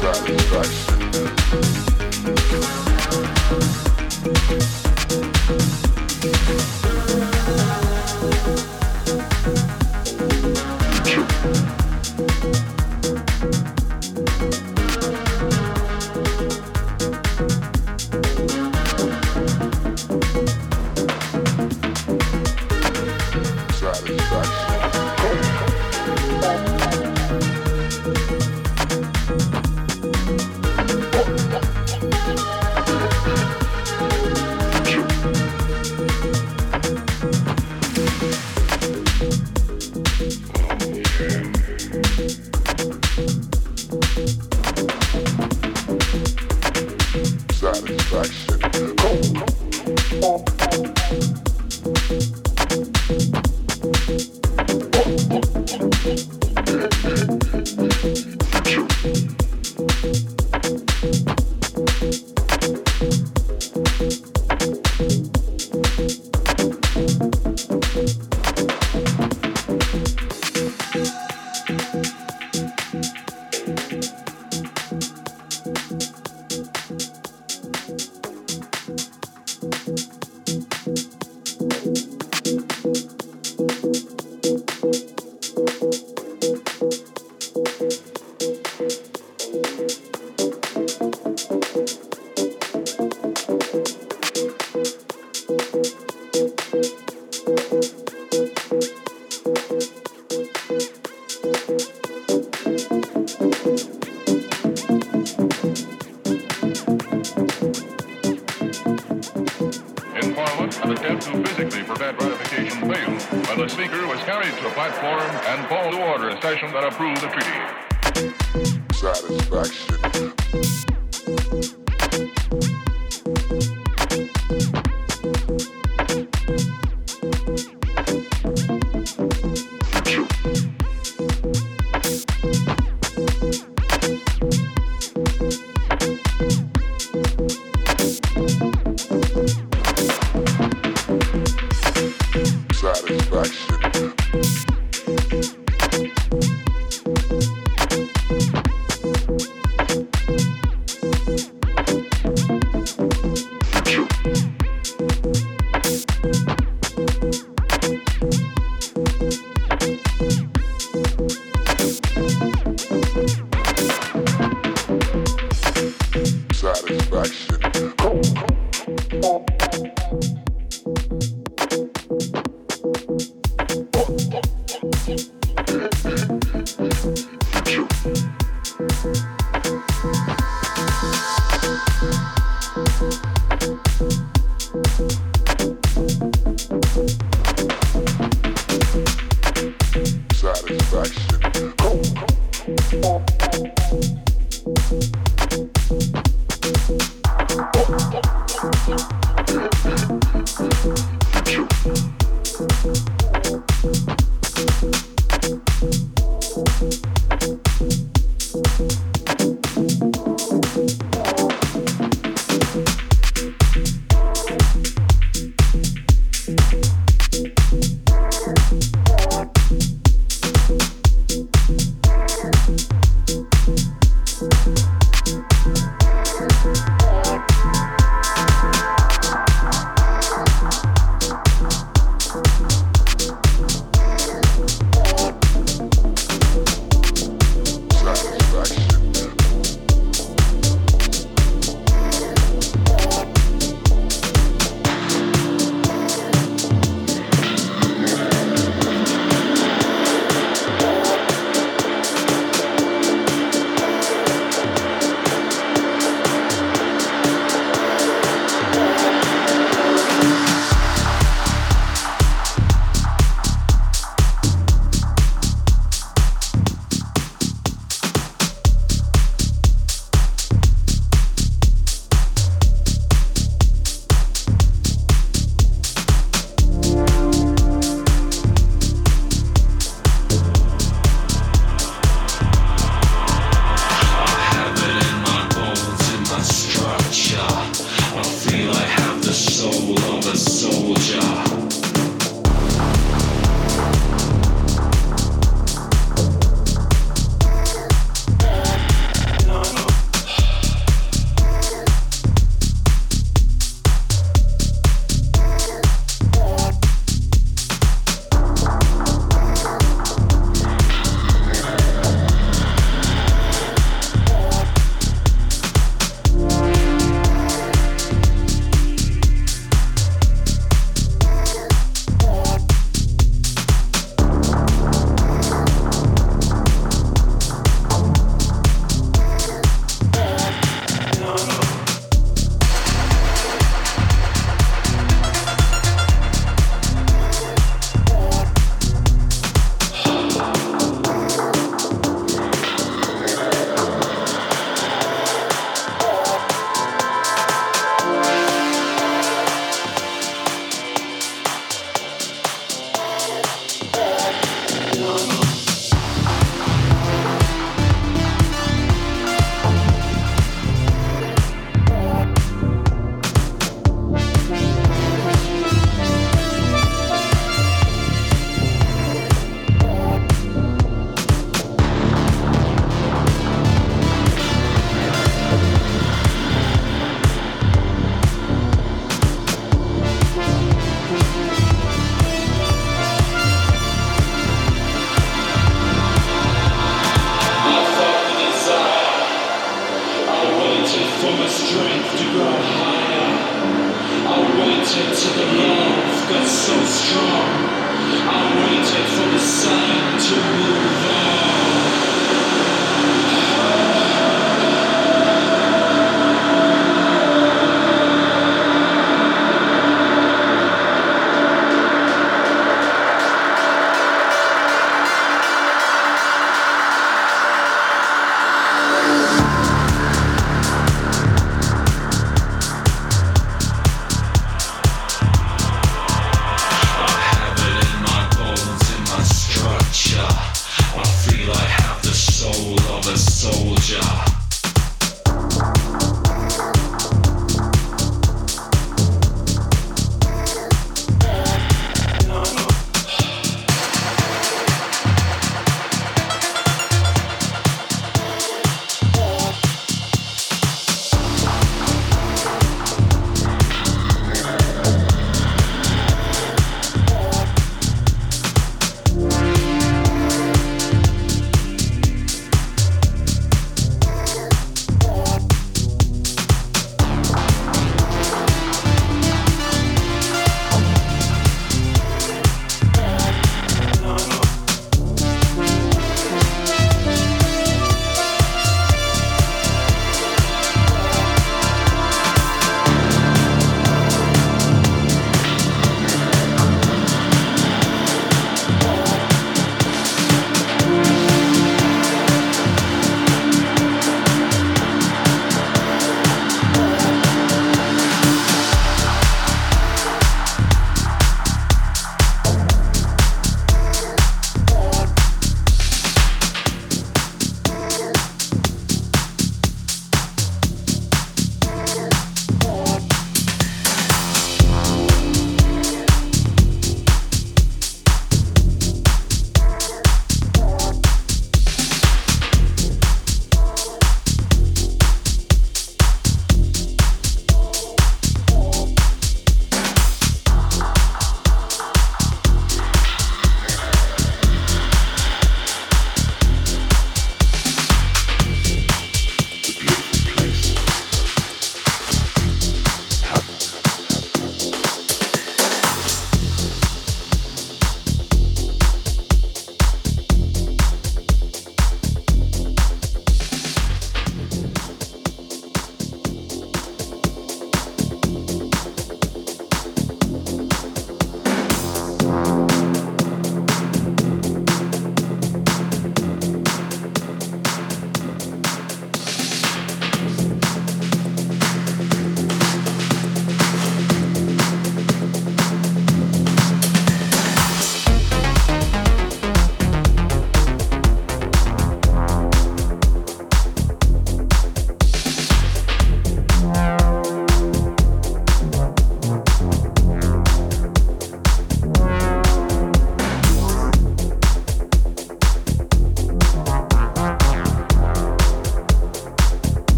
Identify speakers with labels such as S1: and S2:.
S1: Satisfaction.